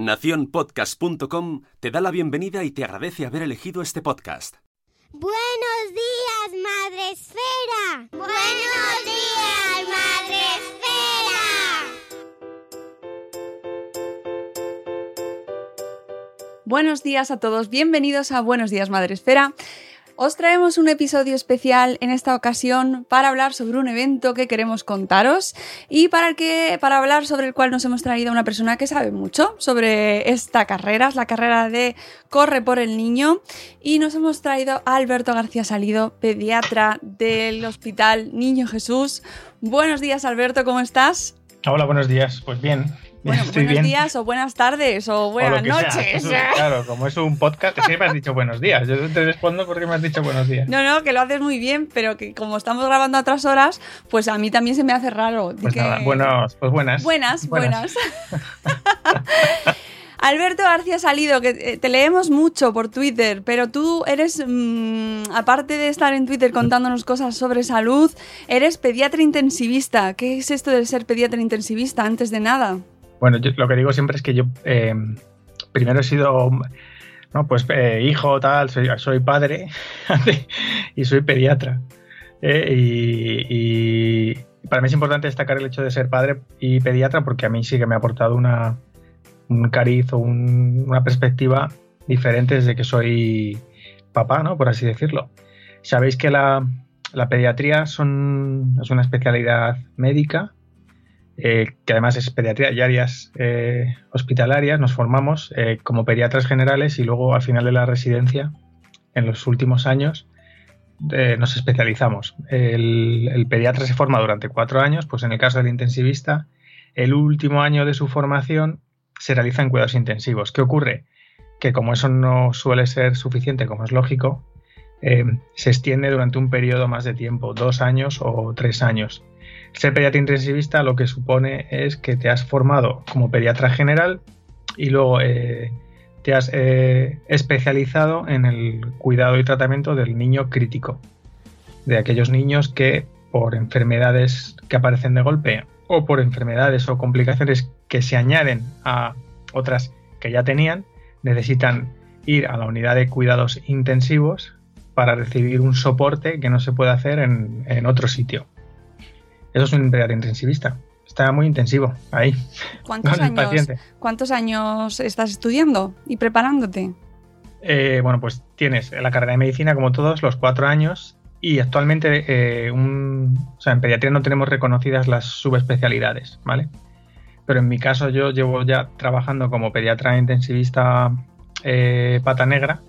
Naciónpodcast.com te da la bienvenida y te agradece haber elegido este podcast. Buenos días, Madre Esfera. Buenos días, Madre Esfera. Buenos días a todos, bienvenidos a Buenos días, Madre Esfera. Os traemos un episodio especial en esta ocasión para hablar sobre un evento que queremos contaros y para, que, para hablar sobre el cual nos hemos traído a una persona que sabe mucho sobre esta carrera, es la carrera de Corre por el Niño y nos hemos traído a Alberto García Salido, pediatra del Hospital Niño Jesús. Buenos días Alberto, ¿cómo estás? Hola, buenos días. Pues bien, bueno, Estoy buenos bien. días o buenas tardes o buenas O noches. Es un- claro, como es un podcast, que me has dicho buenos días. Yo te respondo porque me has dicho buenos días. No, no, que lo haces muy bien, pero que como estamos grabando a otras horas, pues a mí también se me hace raro. Pues que- nada, buenos, pues buenas. Buenas, buenas. Alberto García Salido, que eh, te leemos mucho por Twitter, pero tú eres, mm, aparte de estar en Twitter contándonos cosas sobre salud, eres pediatra intensivista. ¿Qué es esto de ser pediatra intensivista antes de nada? Bueno, yo lo que digo siempre es que yo eh, primero he sido no, pues eh, hijo, tal, soy, soy padre y soy pediatra. Eh, y, para mí es importante destacar el hecho de ser padre y pediatra porque a mí sí que me ha aportado una, un cariz o un- una perspectiva diferente desde que soy papá, ¿no? Por así decirlo. Sabéis que la, la pediatría es una especialidad médica eh, que además es pediatría y áreas eh, hospitalarias, nos formamos eh, como pediatras generales y luego al final de la residencia, en los últimos años, nos especializamos. El, el pediatra se forma durante cuatro años, pues en el caso del intensivista, el último año de su formación se realiza en cuidados intensivos. ¿Qué ocurre? Que como eso no suele ser suficiente, como es lógico, se extiende durante un periodo más de tiempo, dos años o tres años. Ser pediatra intensivista lo que supone es que te has formado como pediatra general y luego eh, te has eh, especializado en el cuidado y tratamiento del niño crítico, de aquellos niños que por enfermedades que aparecen de golpe o por enfermedades o complicaciones que se añaden a otras que ya tenían, necesitan ir a la unidad de cuidados intensivos para recibir un soporte que no se puede hacer en, en otro sitio. Eso es un pediatra intensivista. Está muy intensivo ahí. ¿Cuántos con el años, paciente. ¿Cuántos años estás estudiando y preparándote? Eh, bueno, pues tienes la carrera de medicina, como todos, los cuatro años. Y actualmente, eh, un- o sea, en pediatría no tenemos reconocidas las subespecialidades, ¿vale? Pero en mi caso, yo llevo ya trabajando como pediatra intensivista eh, pata negra,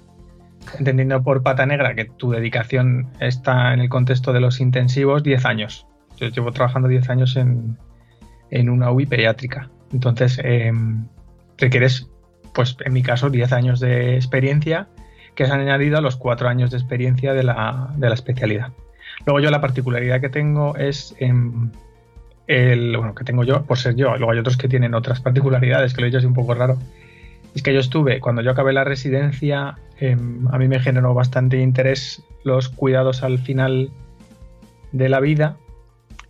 entendiendo por pata negra que tu dedicación está en el contexto de los intensivos 10 años. Llevo trabajando 10 años en, en una UI pediátrica. Entonces, eh, requieres, pues en mi caso, 10 años de experiencia que se han añadido a los 4 años de experiencia de la, de la especialidad. Luego yo la particularidad que tengo es em, el, bueno, que tengo yo por ser yo, luego hay otros que tienen otras particularidades, que lo he dicho así un poco raro, Es que yo estuve, cuando yo acabé la residencia, em, a mí me generó bastante interés los cuidados al final de la vida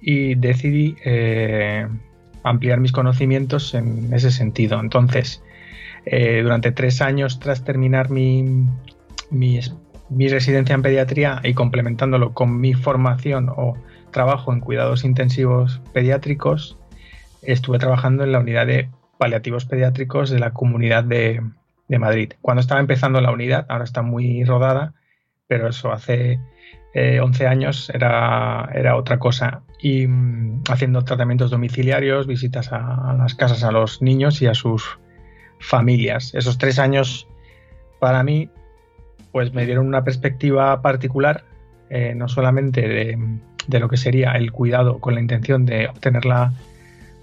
y decidí eh, ampliar mis conocimientos en ese sentido. Entonces, eh, durante tres años tras terminar mi, mi, residencia en pediatría y complementándolo con mi formación o trabajo en cuidados intensivos pediátricos, estuve trabajando en la unidad de paliativos pediátricos de la comunidad de, Madrid. Cuando estaba empezando la unidad, ahora está muy rodada, pero eso hace 11 eh, años era, era, otra cosa. Y mm, haciendo tratamientos domiciliarios, visitas a, las casas a los niños y a sus familias. Esos tres años para mí pues me dieron una perspectiva particular, eh, no solamente de, lo que sería el cuidado con la intención de obtener la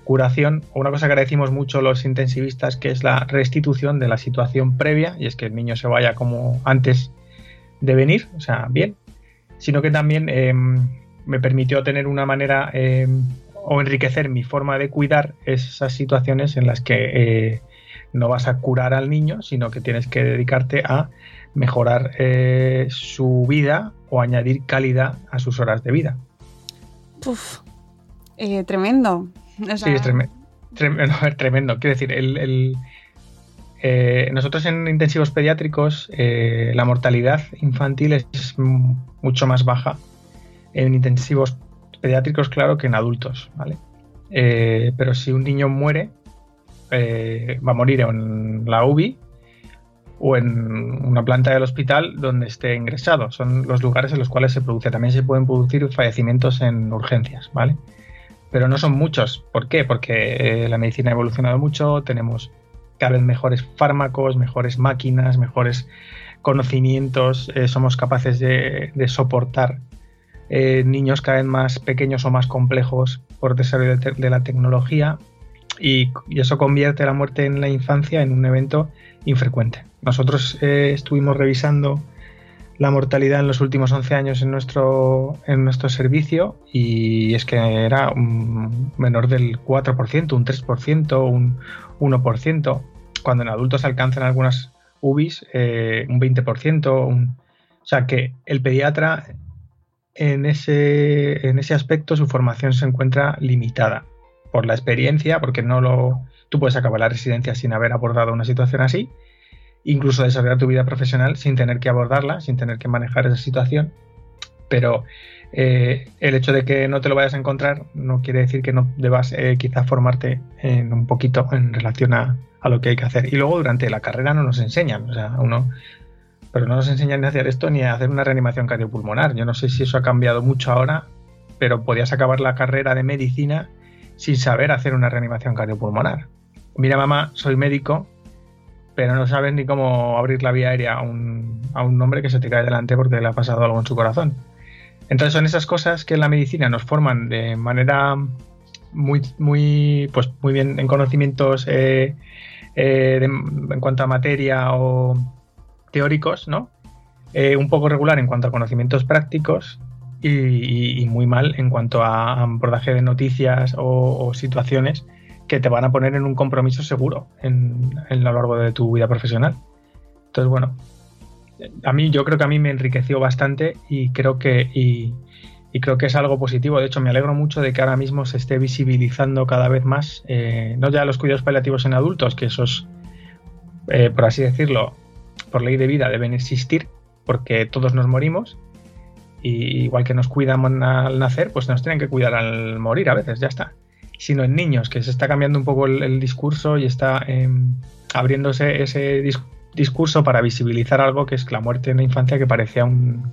curación, una cosa que agradecimos mucho los intensivistas, que es la restitución de la situación previa, y es que el niño se vaya como antes de venir, o sea, bien, sino que también em, me permitió tener una manera em, o enriquecer mi forma de cuidar esas situaciones en las que eh, no vas a curar al niño, sino que tienes que dedicarte a mejorar eh, su vida o añadir calidad a sus horas de vida. Uf, eh, tremendo. Sí, es tremendo. Quiero decir, el, nosotros en intensivos pediátricos la mortalidad infantil es mucho más baja en intensivos pediátricos, claro, que en adultos, ¿vale? pero si un niño muere, eh, va a morir en la UBI o en una planta del hospital donde esté ingresado. Son los lugares en los cuales se produce. También se pueden producir fallecimientos en urgencias, ¿vale? Pero no son muchos. ¿Por qué? Porque eh, la medicina ha evolucionado mucho, tenemos cada vez mejores fármacos, mejores máquinas, mejores conocimientos, eh, somos capaces de, soportar niños cada vez más pequeños o más complejos por desarrollo de la tecnología y, eso convierte la muerte en la infancia en un evento infrecuente. Nosotros eh, estuvimos revisando la mortalidad en los últimos 11 años en nuestro, en nuestro servicio y es que era un menor del 4%, un 3%, un 1%, cuando en adultos alcanzan algunas UBIs eh, un 20%, un, o sea que el pediatra en ese, en ese aspecto su formación se encuentra limitada por la experiencia, porque no lo. Tú puedes acabar la residencia sin haber abordado una situación así, incluso desarrollar tu vida profesional sin tener que abordarla, sin tener que manejar esa situación. Pero eh, el hecho de que no te lo vayas a encontrar no quiere decir que no debas eh, quizás formarte en un poquito en relación a, a, lo que hay que hacer. Y luego durante la carrera no nos enseñan, o sea, uno, pero no nos enseñan ni a hacer esto ni a hacer una reanimación cardiopulmonar. Yo no sé si eso ha cambiado mucho ahora, pero podías acabar la carrera de medicina sin saber hacer una reanimación cardiopulmonar. Mira, mamá, soy médico, pero no sabes ni cómo abrir la vía aérea a un, a un hombre que se te cae delante porque le ha pasado algo en su corazón. Entonces son esas cosas que en la medicina nos forman de manera muy, muy, pues muy bien en conocimientos eh, eh, en cuanto a materia o teóricos, ¿no? Eh, un poco regular en cuanto a conocimientos prácticos y, muy mal en cuanto a abordaje de noticias o, situaciones que te van a poner en un compromiso seguro en, lo largo de tu vida profesional. Entonces, bueno, a mí yo creo que a mí me enriqueció bastante y creo que y, creo que es algo positivo. De hecho, me alegro mucho de que ahora mismo se esté visibilizando cada vez más, eh, no ya los cuidados paliativos en adultos, que esos, eh, por así decirlo, por ley de vida deben existir, porque todos nos morimos, y igual que nos cuidan al nacer, pues nos tienen que cuidar al morir a veces, ya está. Sino en niños, que se está cambiando un poco el, discurso y está em, abriéndose ese discurso para visibilizar algo que es la muerte en la infancia que parecía un,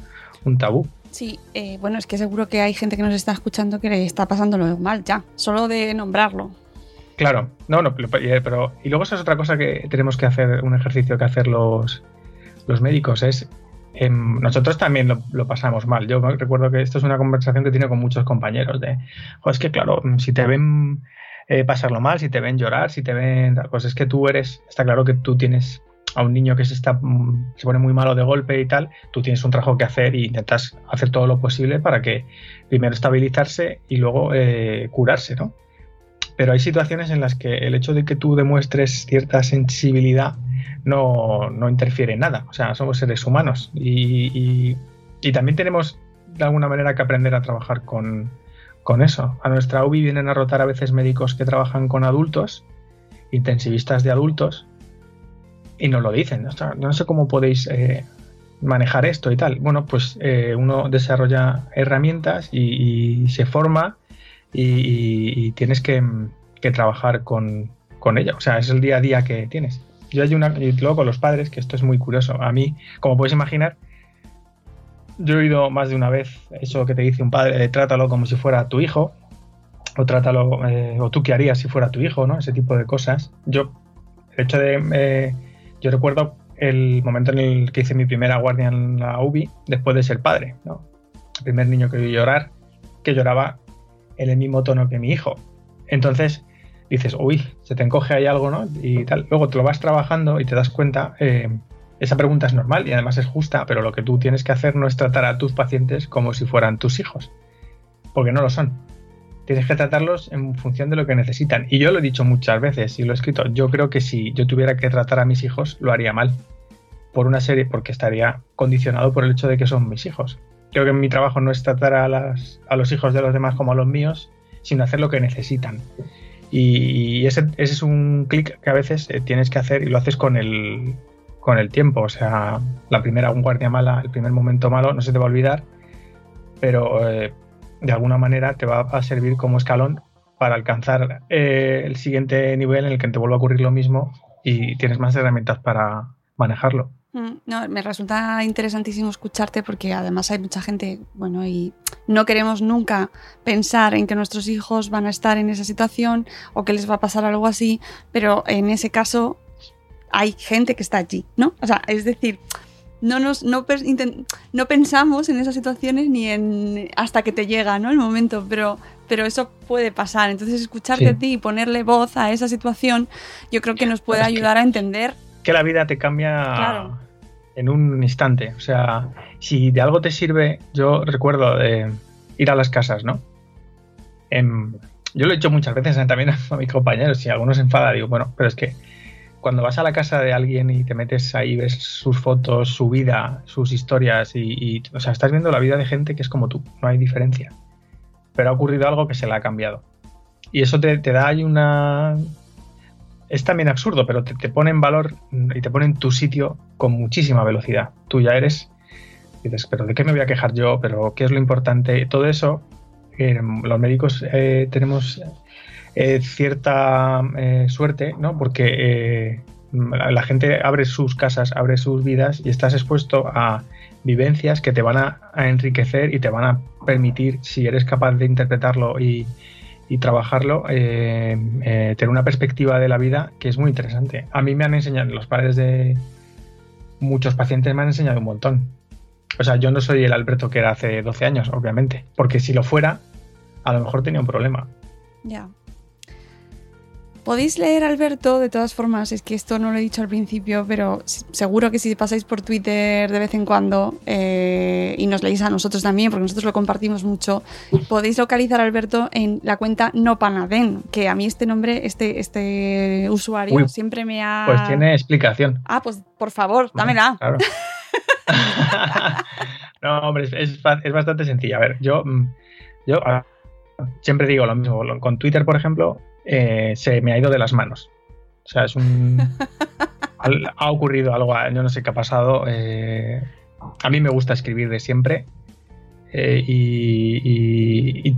tabú. Sí, eh, bueno, es que seguro que hay gente que nos está escuchando que le está pasando lo mal ya, solo de nombrarlo. Claro, no, no, pero, y luego esa es otra cosa que tenemos que hacer, un ejercicio que hacer los, los médicos, es Em, nosotros también lo, pasamos mal. Yo recuerdo que esto es una conversación que tiene con muchos compañeros de, es que claro, mm, si te ven eh, pasarlo mal, si te ven llorar, si te ven, pues es que tú eres, está claro que tú tienes a un niño que se está mm, se pone muy malo de golpe y tal, tú tienes un trabajo que hacer y intentas hacer todo lo posible para que primero estabilizarse y luego eh, curarse, ¿no? Pero hay situaciones en las que el hecho de que tú demuestres cierta sensibilidad no, no interfiere en nada. O sea, somos seres humanos y, y, también tenemos de alguna manera que aprender a trabajar con, con eso. A nuestra UBI vienen a rotar a veces médicos que trabajan con adultos, intensivistas de adultos, y nos lo dicen. no sé cómo podéis eh, manejar esto y tal. Bueno, pues eh, uno desarrolla herramientas y, se forma y, tienes que, trabajar con, con, ella. O sea, es el día a día que tienes. Yo hay una, luego con los padres, que esto es muy curioso. A mí, como puedes imaginar, yo he oído más de una vez eso que te dice un padre, trátalo como si fuera tu hijo, o trátalo, eh, o tú qué harías si fuera tu hijo, ¿no? Ese tipo de cosas. Yo, el hecho de, eh, yo recuerdo el momento en el que hice mi primera guardia en la UBI después de ser padre, ¿no? El primer niño que vi llorar, que lloraba en el mismo tono que mi hijo. Entonces dices, uy, se te encoge ahí algo, ¿no? Y tal. Luego te lo vas trabajando y te das cuenta, eh, esa pregunta es normal y además es justa, pero lo que tú tienes que hacer no es tratar a tus pacientes como si fueran tus hijos, porque no lo son. Tienes que tratarlos en función de lo que necesitan. Y yo lo he dicho muchas veces y lo he escrito. Yo creo que si yo tuviera que tratar a mis hijos, lo haría mal. Por una serie, porque estaría condicionado por el hecho de que son mis hijos. Creo que mi trabajo no es tratar a, a los hijos de los demás como a los míos, sino hacer lo que necesitan. Y ese, es un clic que a veces eh, tienes que hacer y lo haces con el, con el tiempo. O sea, la primera guardia mala, el primer momento malo, no se te va a olvidar, pero eh, de alguna manera te va a servir como escalón para alcanzar eh, el siguiente nivel en el que te vuelva a ocurrir lo mismo y tienes más herramientas para manejarlo. Mm, no, me resulta interesantísimo escucharte porque además hay mucha gente, bueno, y no queremos nunca pensar en que nuestros hijos van a estar en esa situación o que les va a pasar algo así, pero en ese caso hay gente que está allí, ¿no? O sea, es decir, no, nos, no, no pensamos en esas situaciones ni en hasta que te llega ¿no? el momento, pero, pero eso puede pasar. Entonces, escucharte a ti y ponerle voz a esa situación, yo creo que nos puede ayudar a entender. Que la vida te cambia en un instante. O sea, si de algo te sirve, yo recuerdo de ir a las casas, ¿no? Em, yo lo he hecho muchas veces también a mis compañeros, si alguno se enfada, digo, bueno, pero es que cuando vas a la casa de alguien y te metes ahí, ves sus fotos, su vida, sus historias y, o sea, estás viendo la vida de gente que es como tú, no hay diferencia. Pero ha ocurrido algo que se la ha cambiado. Y eso te, da ahí una... Es también absurdo, pero te, pone en valor y te pone en tu sitio con muchísima velocidad. Tú ya eres... Dices, pero ¿de qué me voy a quejar yo? ¿Pero qué es lo importante? Todo eso, eh, los médicos eh, tenemos eh, cierta suerte, ¿no? Porque la gente abre sus casas, abre sus vidas y estás expuesto a vivencias que te van a, enriquecer y te van a permitir, si eres capaz de interpretarlo y, trabajarlo, tener una perspectiva de la vida que es muy interesante. A mí me han enseñado, los padres de muchos pacientes me han enseñado un montón. O sea, yo no soy el Alberto que era hace 12 años, obviamente, porque si lo fuera, a lo mejor tenía un problema. Ya. Podéis leer, Alberto, de todas formas, es que esto no lo he dicho al principio, pero seguro que si pasáis por Twitter de vez en cuando eh, y nos leéis a nosotros también, porque nosotros lo compartimos mucho, podéis localizar a Alberto en la cuenta No Panaden, que a mí este nombre, este, este usuario siempre me ha... Pues tiene explicación. Ah, pues por favor, dámela. Claro. no, hombre, es, bastante sencilla. A ver, yo, mm, yo siempre digo lo mismo. Con Twitter, por ejemplo, eh, se me ha ido de las manos. O sea, es un. ha ocurrido algo, yo no sé qué ha pasado. Eh, a mí me gusta escribir de siempre. Eh, y,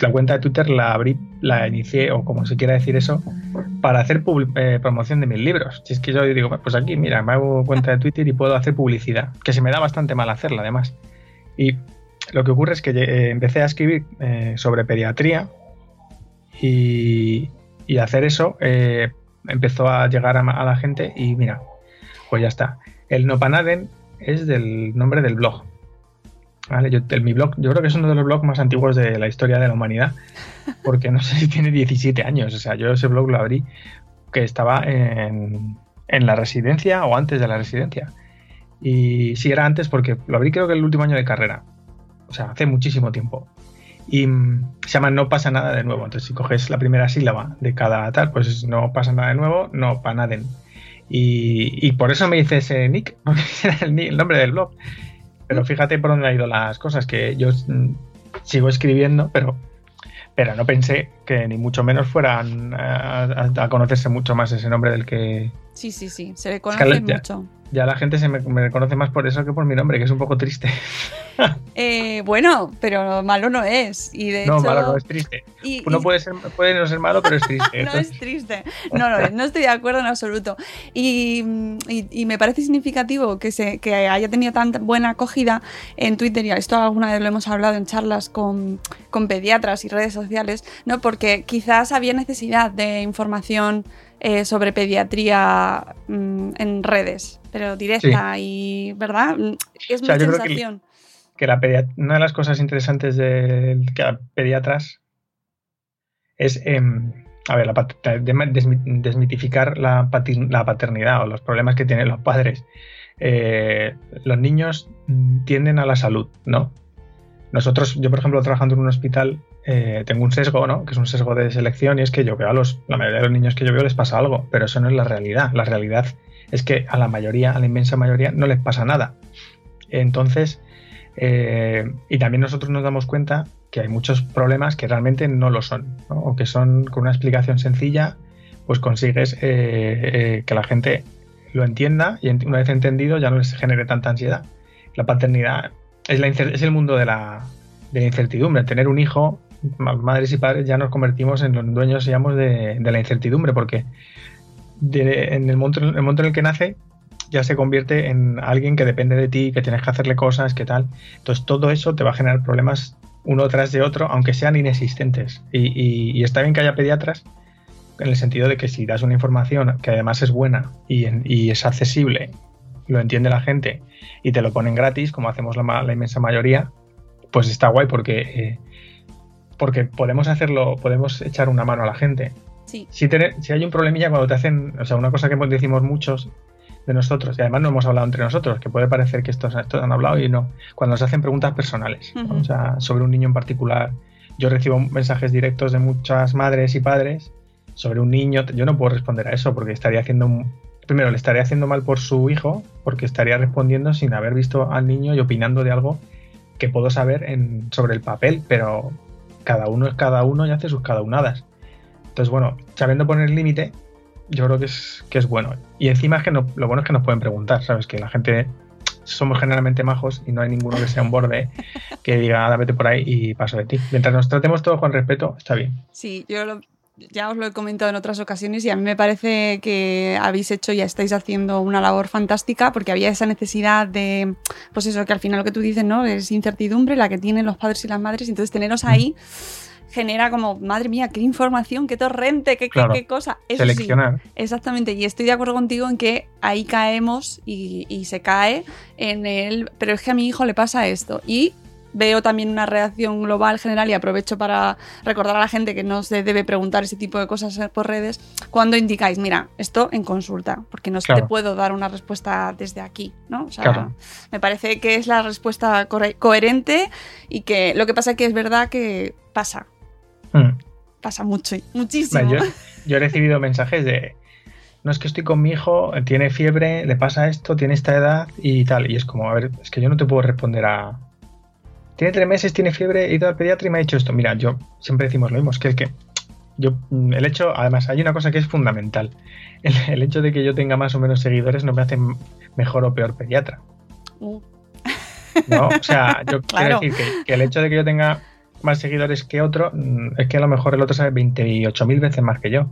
la cuenta de Twitter la abrí, la inicié, o como se quiera decir eso, para hacer promoción de mis libros. Si es que yo digo, pues aquí, mira, me hago cuenta de Twitter y puedo hacer publicidad, que se me da bastante mal hacerla, además. Y lo que ocurre es que empecé a escribir sobre pediatría y, hacer eso eh, empezó a llegar a, la gente y mira, pues ya está. El Nopanaden es del nombre del blog. ¿Vale? Yo, mi blog, yo creo que es uno de los blogs más antiguos de la historia de la humanidad, porque no sé si tiene 17 años. O sea, yo ese blog lo abrí que estaba en, en la residencia o antes de la residencia. Y sí, era antes porque lo abrí creo que el último año de carrera. O sea, hace muchísimo tiempo y mm, se llama no pasa nada de nuevo. Entonces, si coges la primera sílaba de cada tal, pues no pasa nada de nuevo, no panaden. Y, y por eso me dice ese nick, el nombre del blog. Pero fíjate por dónde han ido las cosas, que yo mm, sigo escribiendo, pero, pero no pensé que ni mucho menos fueran a, a- a conocerse mucho más ese nombre del que... Sí, sí, sí, se le conoce mucho. Ya la gente se me, me reconoce más por eso que por mi nombre, que es un poco triste. Eh, bueno, pero malo no es. Y de no, hecho, malo, no es triste. y- Uno y- puede, ser, puede no ser malo, pero es triste. no es triste. No es, no estoy de acuerdo en absoluto. Y, y- y me parece significativo que, se, que haya tenido tan buena acogida en Twitter, y esto alguna vez lo hemos hablado en charlas con, con pediatras y redes sociales, ¿no? porque quizás había necesidad de información eh, sobre pediatría mm, en redes, pero directa y, ¿verdad? Mm, Es O sea, mi yo creo que- sensación. que la una de las cosas interesantes de que pediatras es, em, a ver, la desmitificar la, la paternidad o los problemas que tienen los padres. Eh, los niños tienden a la salud, ¿no? Nosotros, yo por ejemplo, trabajando en un hospital, eh, tengo un sesgo, ¿no? Que es un sesgo de selección y es que yo veo a los, la mayoría de los niños que yo veo les pasa algo, pero eso no es la realidad. La realidad es que a la mayoría, a la inmensa mayoría, no les pasa nada. Entonces, eh, y también nosotros nos damos cuenta que hay muchos problemas que realmente no lo son, ¿no? o que son con una explicación sencilla, pues consigues eh, eh, que la gente lo entienda y una vez entendido ya no les genere tanta ansiedad. La paternidad es, la es el mundo de la, de la incertidumbre. Tener un hijo, ma- madres y padres, ya nos convertimos en los dueños, digamos, de, de la incertidumbre, porque en el momento, en el momento en el que nace ya se convierte en alguien que depende de ti, que tienes que hacerle cosas, que tal. Entonces todo eso te va a generar problemas uno tras de otro, aunque sean inexistentes. Y, y- y está bien que haya pediatras en el sentido de que si das una información que además es buena y, y es accesible, lo entiende la gente y te lo ponen gratis, como hacemos la, la inmensa mayoría, pues está guay porque, eh, porque podemos hacerlo, podemos echar una mano a la gente. Sí. si, si hay un problemilla cuando te hacen, o sea, una cosa que decimos muchos de nosotros, y además no hemos hablado entre nosotros, que puede parecer que estos, estos han hablado y no, cuando nos hacen preguntas personales, o sea, sobre un niño en particular, yo recibo mensajes directos de muchas madres y padres sobre un niño, yo no puedo responder a eso porque estaría haciendo, un- primero le estaría haciendo mal por su hijo, porque estaría respondiendo sin haber visto al niño y opinando de algo que puedo saber sobre el papel, pero cada uno es cada uno y hace sus cada unadas. Entonces, bueno, sabiendo poner límite, yo creo que es, que es bueno. Y encima es que no- lo bueno es que nos pueden preguntar, ¿sabes? Que la gente somos generalmente majos y no hay ninguno que sea un borde que diga, "Ah, vete por ahí y paso de ti. Mientras nos tratemos todos con respeto, está bien. Sí, yo lo- ya os lo he comentado en otras ocasiones y a mí me parece que habéis hecho, ya estáis haciendo una labor fantástica porque había esa necesidad de, pues eso, que al final lo que tú dices, ¿no? Es incertidumbre la que tienen los padres y las madres, y entonces teneros ahí genera como, madre mía, qué información, qué torrente, qué, qué- Claro. qué cosa. Eso sí, Seleccionar. Exactamente, y estoy de acuerdo contigo en que ahí caemos y, y se cae en el, pero es que a mi hijo le pasa esto. Y veo también una reacción global general y aprovecho para recordar a la gente que no se debe preguntar ese tipo de cosas por redes cuando indicáis, mira, esto en consulta, porque no Claro. te puedo dar una respuesta desde aquí, ¿no? O sea, Claro. me parece que es la respuesta coherente y que lo que pasa es que es verdad que pasa, Mm. pasa mucho, muchísimo. Yo, yo he recibido mensajes de, no es que estoy con mi hijo, tiene fiebre, le pasa esto, tiene esta edad y tal. Y es como, a ver, es que yo no te puedo responder a... Tiene tres meses, tiene fiebre, he ido al pediatra y me ha dicho esto. Mira, yo siempre decimos lo mismo, es que es que yo, mm, el hecho, además, hay una cosa que es fundamental. El, el hecho de que yo tenga más o menos seguidores no me hace mejor o peor pediatra. Uh, ¿no? O sea, yo Claro. quiero decir que, que el hecho de que yo tenga más seguidores que otro, mm, es que a lo mejor el otro sabe 28.000 veces más que yo.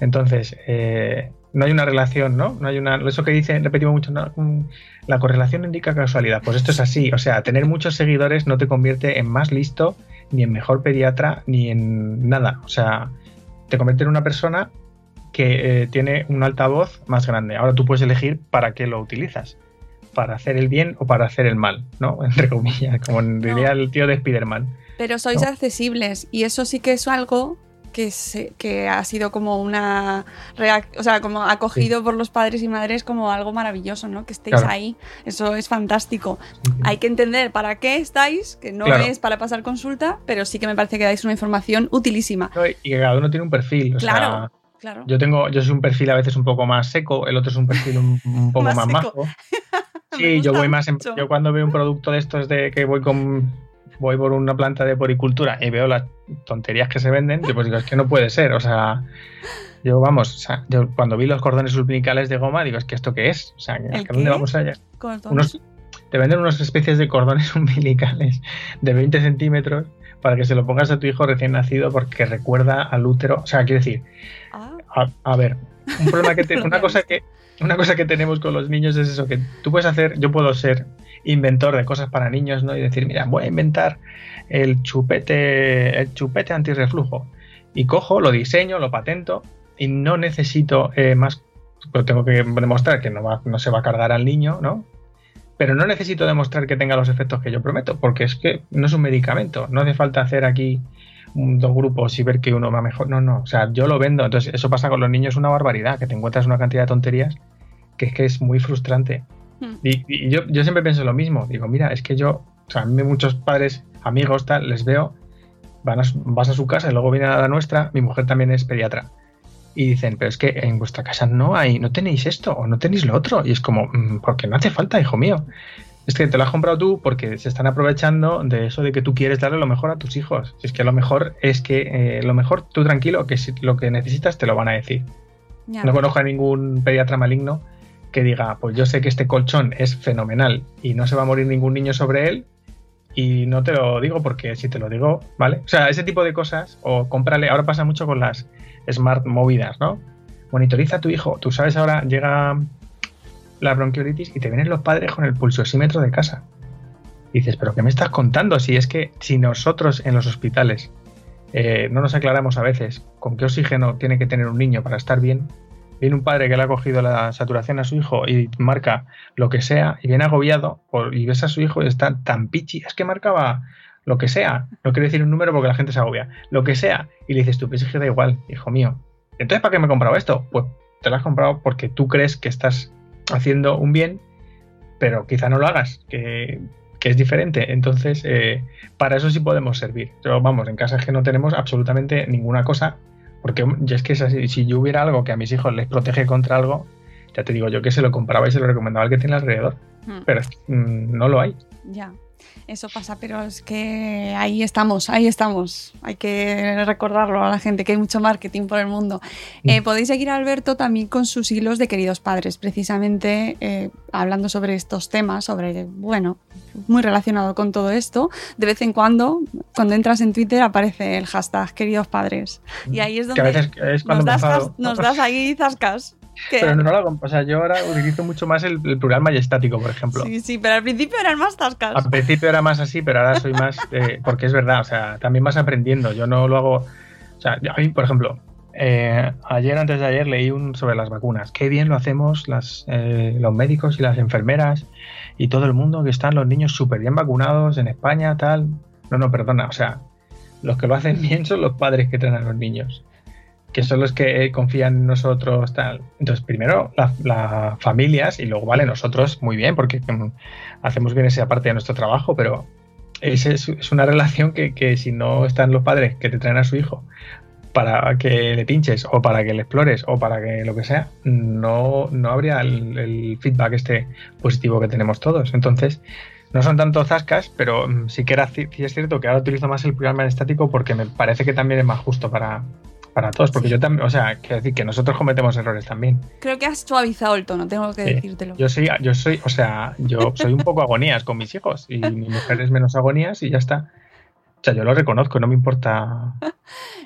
Entonces, eh, no hay una relación, ¿no? No hay una. Eso que dicen, repetimos mucho, ¿no? Mm, la correlación indica casualidad. Pues esto es así. O sea, tener muchos seguidores no te convierte en más listo, ni en mejor pediatra, ni en nada. O sea, te convierte en una persona que eh, tiene un altavoz más grande. Ahora tú puedes elegir para qué lo utilizas. Para hacer el bien o para hacer el mal, ¿no? Entre comillas, como diría el tío de Spider-Man. Pero sois No. accesibles y eso sí que es algo que, se- que ha sido como una o sea, como acogido por los padres y madres como algo maravilloso, ¿no? Que estéis Claro. ahí. Eso es fantástico. Hay que entender para qué estáis, que no Claro. es para pasar consulta, pero sí que me parece que dais una información utilísima. No, Y que cada uno tiene un perfil. O Claro. sea, Claro. Yo tengo, yo soy un perfil a veces un poco más seco, el otro es un perfil un, un poco Más más, majo. Sí, yo voy más en- yo cuando veo un producto de estos de que voy con voy por una planta de poricultura y veo las tonterías que se venden, yo pues digo, es que no puede ser, o sea, yo vamos, o sea, yo cuando vi los cordones umbilicales de goma, digo, es que esto qué es, o sea, ¿a ¿El dónde vamos allá? Unos, te venden unas especies de cordones umbilicales de 20 centímetros para que se lo pongas a tu hijo recién nacido porque recuerda al útero, o sea, quiero decir, Ah, a, a ver, un problema que te- una cosa que una cosa que tenemos con los niños es eso que tú puedes hacer, yo puedo ser inventor de cosas para niños, ¿no? Y decir, mira, voy a inventar el chupete el chupete antirreflujo y cojo, lo diseño, lo patento y no necesito eh, más pues tengo que demostrar que no, va- no se va a cargar al niño, ¿no? Pero no necesito demostrar que tenga los efectos que yo prometo, porque es que no es un medicamento. No hace falta hacer aquí dos grupos y ver que uno va mejor. No, no. O sea, yo lo vendo. Entonces, eso pasa con los niños, una barbaridad, que te encuentras una cantidad de tonterías que es que es muy frustrante. Y, y yo, yo siempre pienso lo mismo. Digo, mira, es que yo, o sea, a mí muchos padres, amigos, tal, les veo, van a, vas a su casa y luego vienen a la nuestra. Mi mujer también es pediatra. Y dicen, pero es que en vuestra casa no hay, no tenéis esto o no tenéis lo otro. Y es como, "Mm, porque no hace falta, hijo mío. Es que te lo has comprado tú porque se están aprovechando de eso de que tú quieres darle lo mejor a tus hijos. Si es que lo mejor es que, eh, lo mejor, tú tranquilo, que si lo que necesitas te lo van a decir. ya. No conozco a ningún pediatra maligno que diga, pues yo sé que este colchón es fenomenal y no se va a morir ningún niño sobre él y no te lo digo porque si te lo digo, ¿vale? O sea, ese tipo de cosas, o cómprale, ahora pasa mucho con las smart movidas, ¿no? Monitoriza a tu hijo, tú sabes ahora llega la bronquiolitis y te vienen los padres con el pulsosímetro de casa. Y dices, pero ¿qué me estás contando? Si es que si nosotros en los hospitales eh, no nos aclaramos a veces con qué oxígeno tiene que tener un niño para estar bien, viene un padre que le ha cogido la saturación a su hijo y marca lo que sea y viene agobiado por- y ves a su hijo y está tan pichi, es que marcaba lo que sea, no quiero decir un número porque la gente se agobia, lo que sea, y le dices tú, pues es que da igual, hijo mío. Entonces, ¿para qué me he comprado esto? Pues te lo has comprado porque tú crees que estás haciendo un bien, pero quizá no lo hagas, que, que es diferente. Entonces, eh, para eso sí podemos servir. Pero vamos, en casa es que no tenemos absolutamente ninguna cosa, porque ya es que es así, si yo hubiera algo que a mis hijos les protege contra algo, ya te digo yo que se lo compraba y se lo recomendaba al que tiene alrededor, Hmm. pero mm, no lo hay. Ya, eso pasa, pero es que ahí estamos, ahí estamos. Hay que recordarlo a la gente que hay mucho marketing por el mundo. Eh, podéis seguir a Alberto también con sus hilos de queridos padres, precisamente eh, hablando sobre estos temas, sobre, bueno, muy relacionado con todo esto. De vez en cuando, cuando entras en Twitter, aparece el hashtag queridos padres. Y ahí es Que donde a veces es cuando nos, das, nos das ahí zascas. Pero no lo hago. O sea, yo ahora utilizo mucho más el, el plural majestático, por ejemplo. sí, sí, pero al principio eran más zascas. Al principio era más así, pero ahora soy más. eh, porque es verdad, o sea, también vas aprendiendo. Yo no lo hago. O sea, yo- a mí, por ejemplo, eh, ayer, antes de ayer, leí un sobre las vacunas. Qué bien lo hacemos las, eh, los médicos y las enfermeras y todo el mundo, que están los niños súper bien vacunados en España, tal. No, no, perdona, o sea, los que lo hacen bien son los padres que traen a los niños. Que son los que eh, confían en nosotros, tal. Entonces, primero las familias y luego, vale, nosotros muy bien, porque mm, hacemos bien esa parte de nuestro trabajo, pero es, es- una relación que, que si no están los padres que te traen a su hijo para que le pinches o para que le explores o para que lo que sea, no, no habría el, feedback este positivo que tenemos todos. Entonces, no son tanto zascas, pero mm, sí que era, sí es cierto que ahora utilizo más el programa estático porque me parece que también es más justo para, para todos. Porque yo también, o sea, quiero decir que nosotros cometemos errores también. Creo que has suavizado el tono, tengo que Sí. decírtelo. Yo soy, yo soy, o sea, yo soy un poco agonías con mis hijos y mi mujer es menos agonías y ya está. O sea, yo lo reconozco, no me importa.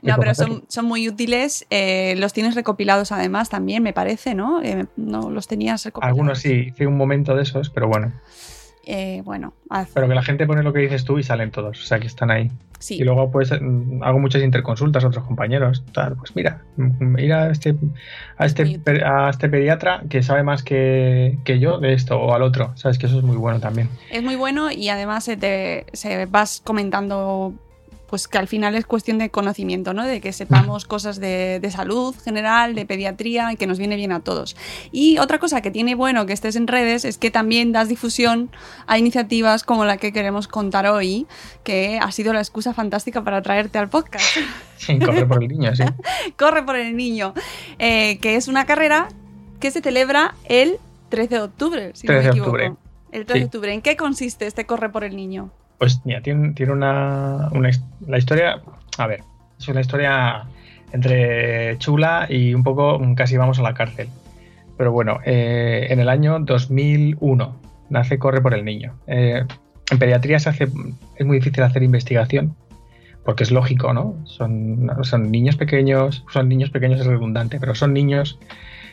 No, pero son, son muy útiles. eh, los tienes recopilados además también, me parece, ¿no? Eh, no los tenías recopilados. Algunos sí, hice un momento de esos, pero bueno. Eh, bueno, haz- Pero que la gente pone lo que dices tú y salen todos, o sea, que están ahí. Sí. Y luego, pues, mm, hago muchas interconsultas a otros compañeros. Tal, pues mira, mm, ir a este, a este, a este pediatra que sabe más que, que yo de esto o al otro. Sabes que eso es muy bueno también. Es muy bueno y además se te se vas comentando pues que al final es cuestión de conocimiento, ¿no? De que sepamos cosas de, salud general, de pediatría y que nos viene bien a todos. Y otra cosa que tiene bueno que estés en redes es que también das difusión a iniciativas como la que queremos contar hoy, que ha sido la excusa fantástica para traerte al podcast. Sí, corre por el niño, sí. corre por el niño, eh, que es una carrera que se celebra el 13 de octubre, si 13 no me equivoco. De octubre. El 13 de octubre. ¿En qué consiste este Corre por el Niño? Pues mira, tiene, tiene una, La historia. A ver, es una historia entre chula y un poco casi vamos a la cárcel. Pero bueno, eh, en el año 2001 nace Corre por el Niño. Eh, en pediatría se hace, es muy difícil hacer investigación porque es lógico, ¿no? Son, son niños pequeños, son niños pequeños es redundante, pero son niños,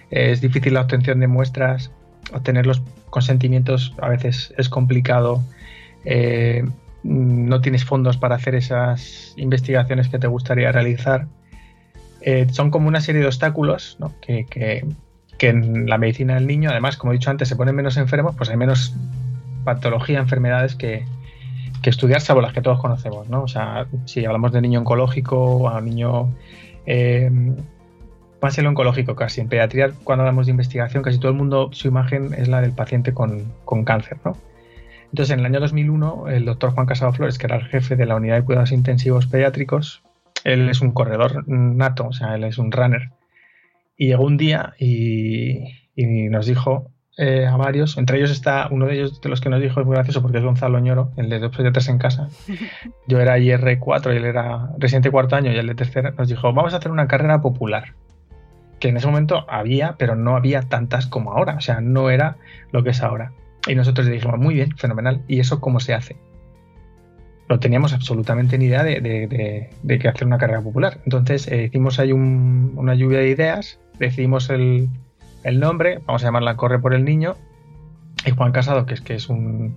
es difícil la obtención de muestras, obtener los consentimientos a veces es complicado, eh, no tienes fondos para hacer esas investigaciones que te gustaría realizar. Eh, son como una serie de obstáculos que, en la medicina del niño, además, como he dicho antes, se ponen menos enfermos, pues hay menos patología, enfermedades que, estudiar, salvo las que todos conocemos. ¿no? O sea, si hablamos de niño oncológico a niño eh, más el oncológico casi. En pediatría, cuando hablamos de investigación, casi todo el mundo, su imagen es la del paciente con, cáncer, ¿no? Entonces, en el año 2001, el doctor Juan Casado Flores, que era el jefe de la unidad de cuidados intensivos pediátricos, él es un corredor nato, o sea, él es un runner. Y llegó un día y, nos dijo eh, a varios, entre ellos está uno de ellos de los que nos dijo, es muy gracioso porque es Gonzalo Ñoro, el de dos pediatras en casa. Yo era IR4 y él era residente cuarto año y el de tercero, nos dijo, vamos a hacer una carrera popular que en ese momento había, pero no había tantas como ahora, o sea, no era lo que es ahora. Y nosotros le dijimos, muy bien, fenomenal, ¿y eso cómo se hace? No teníamos absolutamente ni idea de, de, que hacer una carrera popular. Entonces eh, hicimos ahí una lluvia de ideas, decidimos el, nombre, vamos a llamarla Corre por el Niño, y Juan Casado, que es que es un,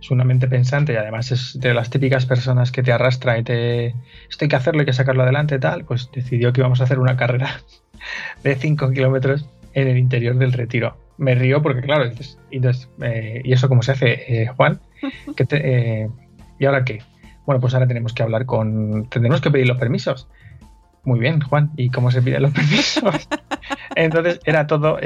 es una mente pensante y además es de las típicas personas que te arrastra y te esto hay que hacerlo, hay que sacarlo adelante tal, pues decidió que íbamos a hacer una carrera de 5 kilómetros en el interior del retiro. Me río porque, claro, entonces, eh, ¿y eso cómo se hace, eh, Juan? Eh, ¿Y ahora qué? Bueno, pues ahora tenemos que hablar con. Tendremos que pedir los permisos. Muy bien, Juan. ¿Y cómo se piden los permisos? Entonces era todo,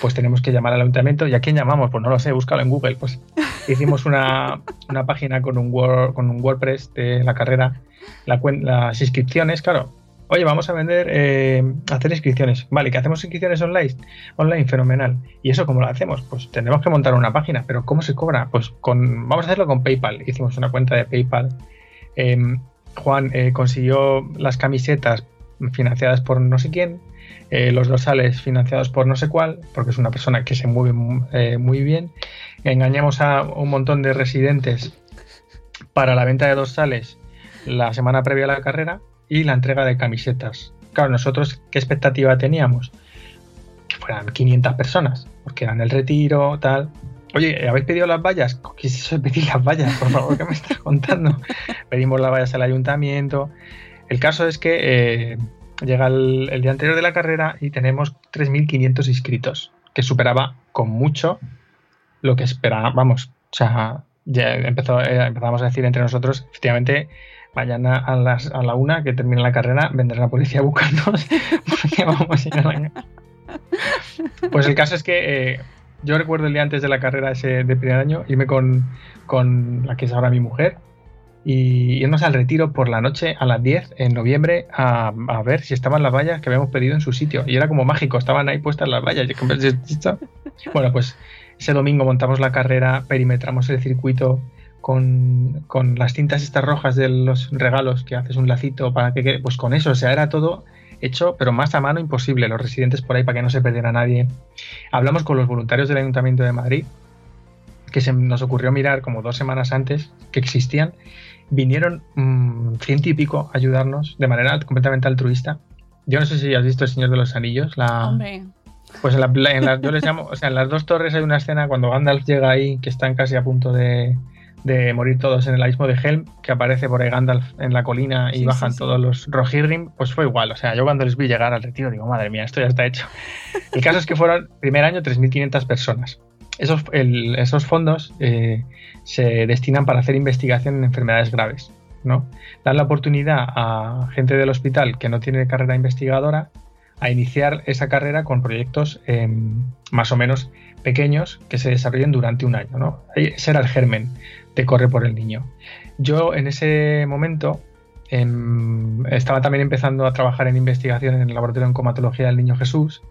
pues tenemos que llamar al ayuntamiento. ¿Y a quién llamamos? Pues no lo sé, búscalo en Google. Pues hicimos una, página con un, con un WordPress de la carrera, las inscripciones, claro Oye, vamos a vender, eh, hacer inscripciones. Vale, que hacemos inscripciones online. Online, fenomenal. ¿Y eso cómo lo hacemos? Pues tendremos que montar una página, pero ¿cómo se cobra? Pues con, vamos a hacerlo con PayPal. Hicimos una cuenta de PayPal. Em, Juan eh, consiguió las camisetas financiadas por no sé quién, eh, los dorsales financiados por no sé cuál, porque es una persona que se mueve muy bien. Engañamos a un montón de residentes para la venta de dorsales la semana previa a la carrera y la entrega de camisetas. Claro, nosotros, ¿qué expectativa teníamos? Que fueran 500 personas, porque eran el retiro, tal. Oye, ¿habéis pedido las vallas? ¿Qué es eso de pedir las vallas? Por favor, ¿qué me estás contando? Pedimos las vallas al ayuntamiento. El caso es que eh, llega el, día anterior de la carrera y tenemos 3.500 inscritos, que superaba con mucho lo que esperábamos. O sea, ya empezó, eh, empezamos a decir entre nosotros, efectivamente, mañana a, las, a la una que termine la carrera vendrá la policía a buscarnos porque vamos a ir a la... Pues el caso es que eh, yo recuerdo el día antes de la carrera ese de primer año irme con, con la que es ahora mi mujer y irnos al retiro por la noche a las 10 en noviembre a, a, ver si estaban las vallas que habíamos pedido en su sitio. Y era como mágico, estaban ahí puestas las vallas. Bueno, pues ese domingo montamos la carrera, perimetramos el circuito, con, las cintas estas rojas de los regalos que haces un lacito para que pues con eso, o sea, era todo hecho, pero más a mano imposible, los residentes por ahí para que no se perdiera nadie. Hablamos con los voluntarios del Ayuntamiento de Madrid, que se nos ocurrió mirar como dos semanas antes que existían, vinieron mmm, ciento y pico a ayudarnos de manera completamente altruista. Yo no sé si has visto El Señor de los Anillos, la... Pues en, la, yo les llamo, o sea, en las dos torres hay una escena cuando Gandalf llega ahí, que están casi a punto de, de morir todos en el abismo de Helm, que aparece por ahí Gandalf en la colina y bajan todos los Rohirrim, pues fue igual. O sea, yo cuando les vi llegar al retiro digo, madre mía, esto ya está hecho. El caso es que fueron, primer año, 3.500 personas. Esos, esos fondos eh, se destinan para hacer investigación en enfermedades graves. ¿no? Dar la oportunidad a gente del hospital que no tiene carrera investigadora a iniciar esa carrera con proyectos em, más o menos pequeños que se desarrollen durante un año. ¿no? Ese era el germen de Corre por el Niño. Yo en ese momento em, estaba también empezando a trabajar en investigación en el laboratorio de comatología del Niño Jesús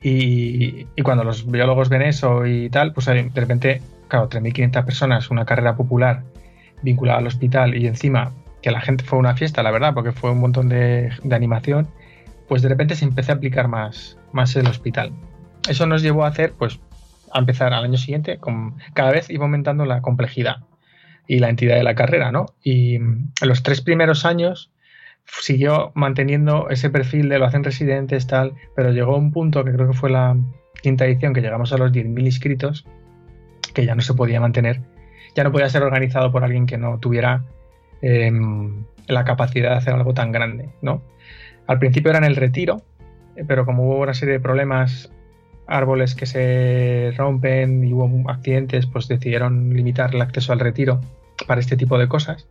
y, cuando los biólogos ven eso y tal, pues de repente, claro, 3.500 personas, una carrera popular vinculada al hospital y encima que la gente fue una fiesta, la verdad, porque fue un montón de, de animación pues de repente se empezó a aplicar más, más el hospital. Eso nos llevó a hacer, pues, a empezar al año siguiente, con, cada vez iba aumentando la complejidad y la entidad de la carrera, ¿no? Y en los tres primeros años siguió manteniendo ese perfil de lo hacen residentes, tal, pero llegó un punto que creo que fue la quinta edición, que llegamos a los 10.000 inscritos, que ya no se podía mantener, ya no podía ser organizado por alguien que no tuviera em, la capacidad de hacer algo tan grande, ¿no? Al principio era en el retiro, eh, pero como hubo una serie de problemas, árboles que se rompen y hubo accidentes, pues decidieron limitar el acceso al retiro para este tipo de cosas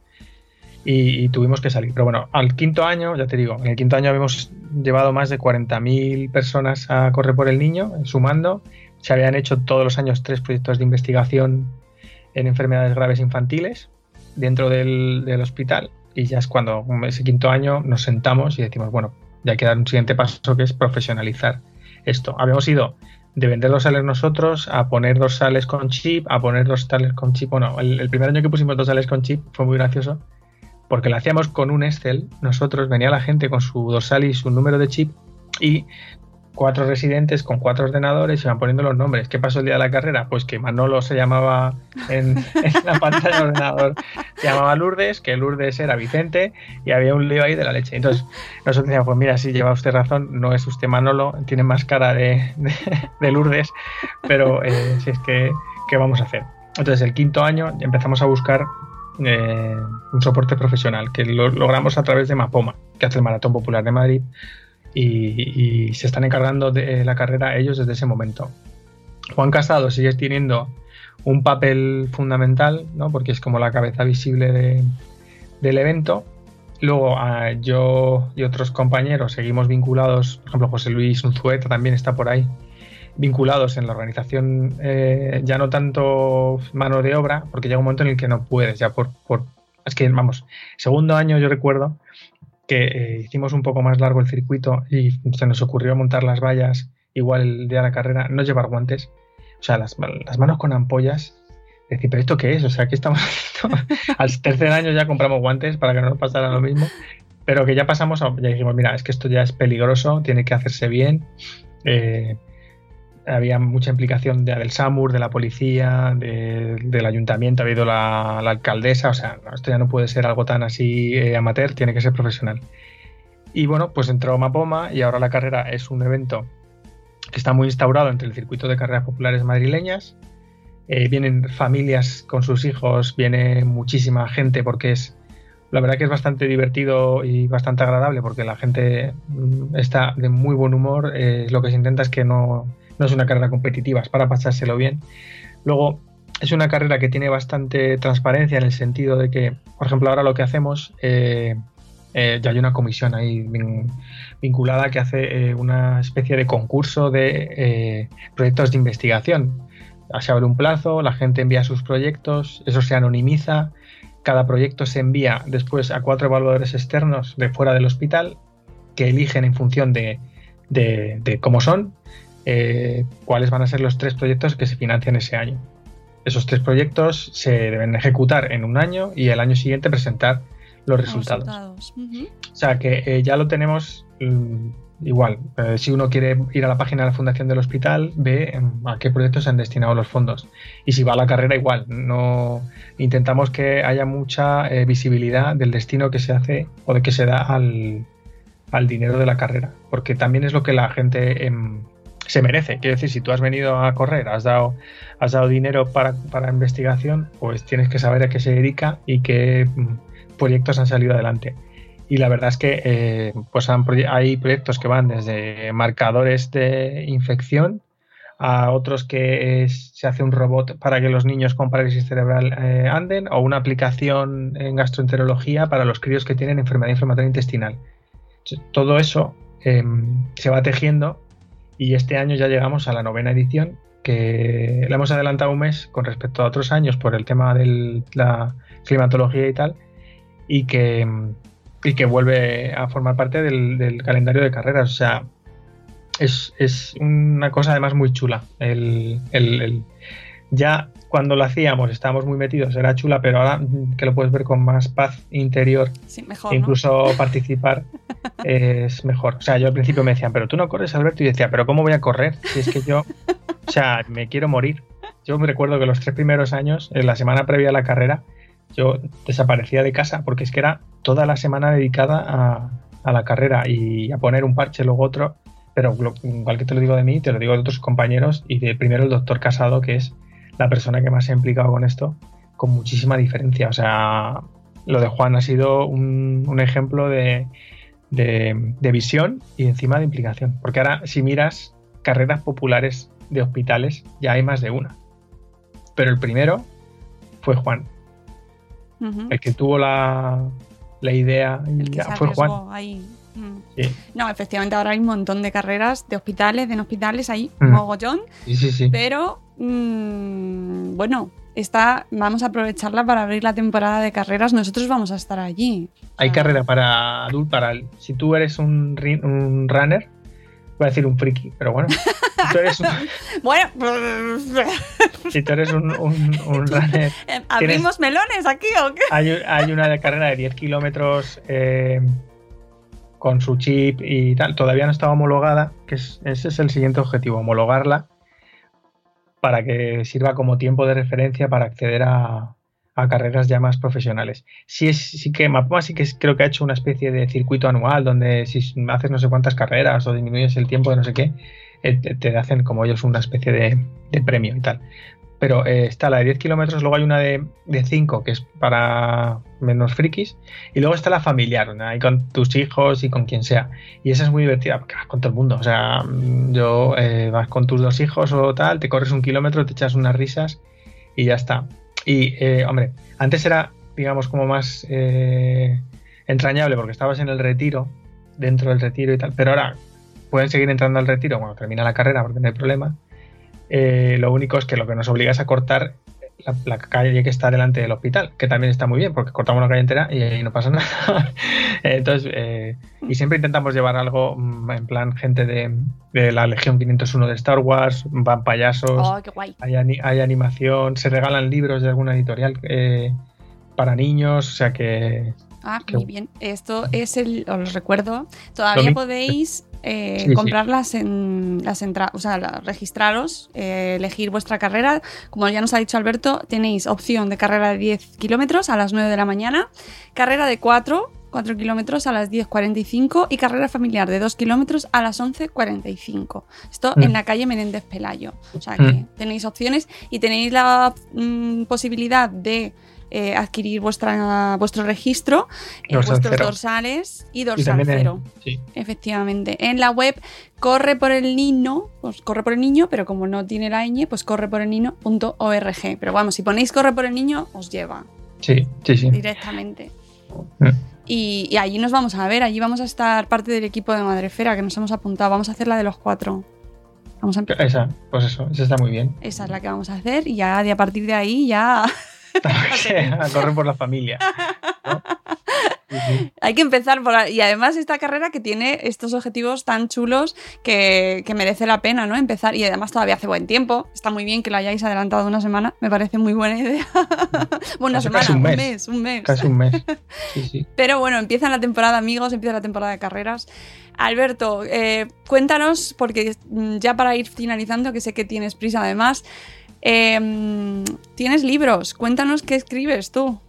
y, tuvimos que salir. Pero bueno, al quinto año, ya te digo, en el quinto año habíamos llevado más de 40.000 personas a correr por el niño, sumando. Se habían hecho todos los años tres proyectos de investigación en enfermedades graves infantiles dentro del, del hospital y ya es cuando ese quinto año nos sentamos y decimos, bueno, ya hay que dar un siguiente paso que es profesionalizar esto. Habíamos ido de vender dorsales nosotros a poner dorsales con chip, a poner dorsales con chip. Bueno, el, el primer año que pusimos dorsales con chip fue muy gracioso porque lo hacíamos con un Excel. Nosotros venía la gente con su dorsal y su número de chip y cuatro residentes con cuatro ordenadores y van poniendo los nombres. ¿Qué pasó el día de la carrera? Pues que Manolo se llamaba en, la pantalla del ordenador, se llamaba Lourdes, que Lourdes era Vicente y había un lío ahí de la leche. Entonces nosotros decíamos, pues mira, sí, lleva usted razón, no es usted Manolo, tiene más cara de, Lourdes, pero eh, si es que, ¿qué vamos a hacer? Entonces el quinto año empezamos a buscar eh, un soporte profesional que lo logramos a través de Mapoma, que hace el Maratón Popular de Madrid y, se están encargando de la carrera ellos desde ese momento. Juan Casado sigue teniendo un papel fundamental, ¿no? porque es como la cabeza visible del evento. Luego ah, yo y otros compañeros seguimos vinculados, por ejemplo José Luis Unzueta también está por ahí, vinculados en la organización, eh, ya no tanto mano de obra, porque llega un momento en el que no puedes, ya por, por es que vamos, segundo año yo recuerdo que eh, hicimos un poco más largo el circuito y se nos ocurrió montar las vallas igual el día de la carrera, no llevar guantes, o sea, las, manos con ampollas. Decir, ¿pero esto qué es? O sea, ¿qué estamos haciendo? Al tercer año ya compramos guantes para que no nos pasara lo mismo, pero que ya pasamos, a, ya dijimos, mira, es que esto ya es peligroso, tiene que hacerse bien. Eh, había mucha implicación de del SAMUR, de la policía, del ayuntamiento, ha habido la, alcaldesa, o sea, esto ya no puede ser algo tan así eh, amateur, tiene que ser profesional. Y bueno, pues entró Mapoma y ahora la carrera es un evento que está muy instaurado entre el circuito de carreras populares madrileñas. Eh, vienen familias con sus hijos, viene muchísima gente porque es, la verdad que es bastante divertido y bastante agradable porque la gente mm, está de muy buen humor. Eh, lo que se intenta es que no, no es una carrera competitiva, es para pasárselo bien. Luego, es una carrera que tiene bastante transparencia en el sentido de que, por ejemplo, ahora lo que hacemos, eh, eh, ya hay una comisión ahí vinculada que hace eh, una especie de concurso de proyectos de investigación. Se abre un plazo, la gente envía sus proyectos, eso se anonimiza, cada proyecto se envía después a cuatro evaluadores externos de fuera del hospital que eligen en función de, de cómo son eh, cuáles van a ser los tres proyectos que se financian ese año. Esos tres proyectos se deben ejecutar en un año y el año siguiente presentar los resultados. O sea que eh, ya lo tenemos mm, igual. Eh, si uno quiere ir a la página de la Fundación del Hospital, ve em, a qué proyectos se han destinado los fondos. Y si va a la carrera, igual. No intentamos que haya mucha visibilidad del destino que se hace o de que se da al, al dinero de la carrera. Porque también es lo que la gente em, se merece. Quiero decir, si tú has venido a correr, has dado, has dado dinero para, para investigación, pues tienes que saber a qué se dedica y qué mm, proyectos han salido adelante. Y la verdad es que eh, pues hay proyectos que van desde marcadores de infección a otros que se hace un robot para que los niños con parálisis cerebral eh, anden, o una aplicación en gastroenterología para los críos que tienen enfermedad inflamatoria intestinal. Todo eso eh, se va tejiendo y este año ya llegamos a la novena edición, que la hemos adelantado un mes con respecto a otros años por el tema de la climatología y tal, y que, y que vuelve a formar parte del, calendario de carreras. O sea, es, es una cosa además muy chula. El- el- ya cuando lo hacíamos estábamos muy metidos, era chula, pero ahora mm, que lo puedes ver con más paz interior Sí, mejor, e ¿no? incluso participar es mejor. O sea, yo al principio me decían, pero tú no corres, Alberto, y yo decía, pero ¿cómo voy a correr? Si es que yo, o sea, me quiero morir. Yo me recuerdo que los tres primeros años, en la semana previa a la carrera, yo desaparecía de casa porque es que era toda la semana dedicada a, a la carrera y a poner un parche, luego otro. Pero igual que te lo digo de mí, te lo digo de otros compañeros y de primero el doctor Casado, que es la persona que más se ha implicado con esto, con muchísima diferencia. O sea, lo de Juan ha sido un, un ejemplo de, de- de visión y encima de implicación. Porque ahora, si miras carreras populares de hospitales, ya hay más de una. Pero el primero fue Juan. El que tuvo la, la idea y El que ya se fue Juan. ahí. Mm. Sí, No, efectivamente ahora hay un montón de carreras de hospitales, de no hospitales, hay Mm. mogollón, sí, sí. sí. pero mm, bueno, está, vamos a aprovecharla para abrir la temporada de carreras. Nosotros vamos a estar allí. Hay Ah. carrera para adultos, para si tú eres un, runner, voy a decir un friki, pero bueno, si tú eres un, Bueno, si tú eres un, un- un runner, ¿abrimos melones aquí o qué? hay, hay una carrera de 10 kilómetros eh, con su chip y tal, todavía no estaba homologada, que es, ese es el siguiente objetivo, homologarla para que sirva como tiempo de referencia para acceder a, carreras ya más profesionales. Sí, es, sí que Mapama sí que creo que ha hecho una especie de circuito anual donde si haces no sé cuántas carreras o disminuyes el tiempo de no sé qué, eh, te, te hacen como ellos una especie de, de premio y tal. Pero eh, está la de 10 kilómetros, luego hay una de, de 5 que es para menos frikis y luego está la familiar, ¿no? ahí con tus hijos y con quien sea. Y esa es muy divertida porque vas con todo el mundo. O sea, mm, yo eh, vas con tus dos hijos o tal, te corres un kilómetro, te echas unas risas y ya está. Y, eh, hombre, antes era, digamos, como más eh, entrañable porque estabas en el retiro, dentro del retiro y tal, pero ahora pueden seguir entrando al retiro cuando termina la carrera porque no hay problema. Eh, lo único es que lo que nos obliga es a cortar la, la calle que está delante del hospital, que también está muy bien, porque cortamos una calle entera y ahí no pasa nada. Entonces, eh, y siempre intentamos llevar algo mm, en plan gente de, de la Legión 501 de Star Wars, van payasos, Oh, qué guay. hay, hay animación, se regalan libros de alguna editorial eh, para niños, o sea que... Ah, muy bien. Esto es el, os recuerdo, todavía podéis eh, Sí, sí. comprarlas en las entradas, o sea, la- registraros, eh, elegir vuestra carrera. Como ya nos ha dicho Alberto, tenéis opción de carrera de 10 kilómetros a las 9 de la mañana, carrera de 4, 4 kilómetros a las 10.45 y carrera familiar de 2 kilómetros a las 11.45. Esto Mm. en la calle Menéndez Pelayo. O sea que Mm. tenéis opciones y tenéis la mm, posibilidad de eh, adquirir vuestra, vuestro registro, Dorsal vuestros cero. dorsales y y dorsal en- cero. sí. Efectivamente. En la web corre por el niño, pues corre por el niño, pero como no tiene la ñ, pues corre por el niño.org. Pero vamos, si ponéis corre por el niño, os lleva Sí, sí, sí. directamente. Mm. Y, y allí nos vamos a ver, allí vamos a estar parte del equipo de Madrefera que nos hemos apuntado. Vamos a hacer la de los cuatro. Vamos a empezar. Esa, pues eso, esa está muy bien. Esa es la que vamos a hacer y ya de a partir de ahí ya a correr por la familia. hay que empezar por. Y además esta carrera que tiene estos objetivos tan chulos que, que merece la pena, ¿no? Empezar. Y además todavía hace buen tiempo. Está muy bien que lo hayáis adelantado una semana. Me parece muy buena idea. bueno, una semana, casi un un mes. mes. un mes. Casi un mes. Sí, sí. Pero bueno, empieza la temporada, amigos, empieza la temporada de carreras. Alberto, eh, cuéntanos, porque mm, ya para ir finalizando, que sé que tienes prisa además, eh, mm, tienes libros, cuéntanos qué escribes tú,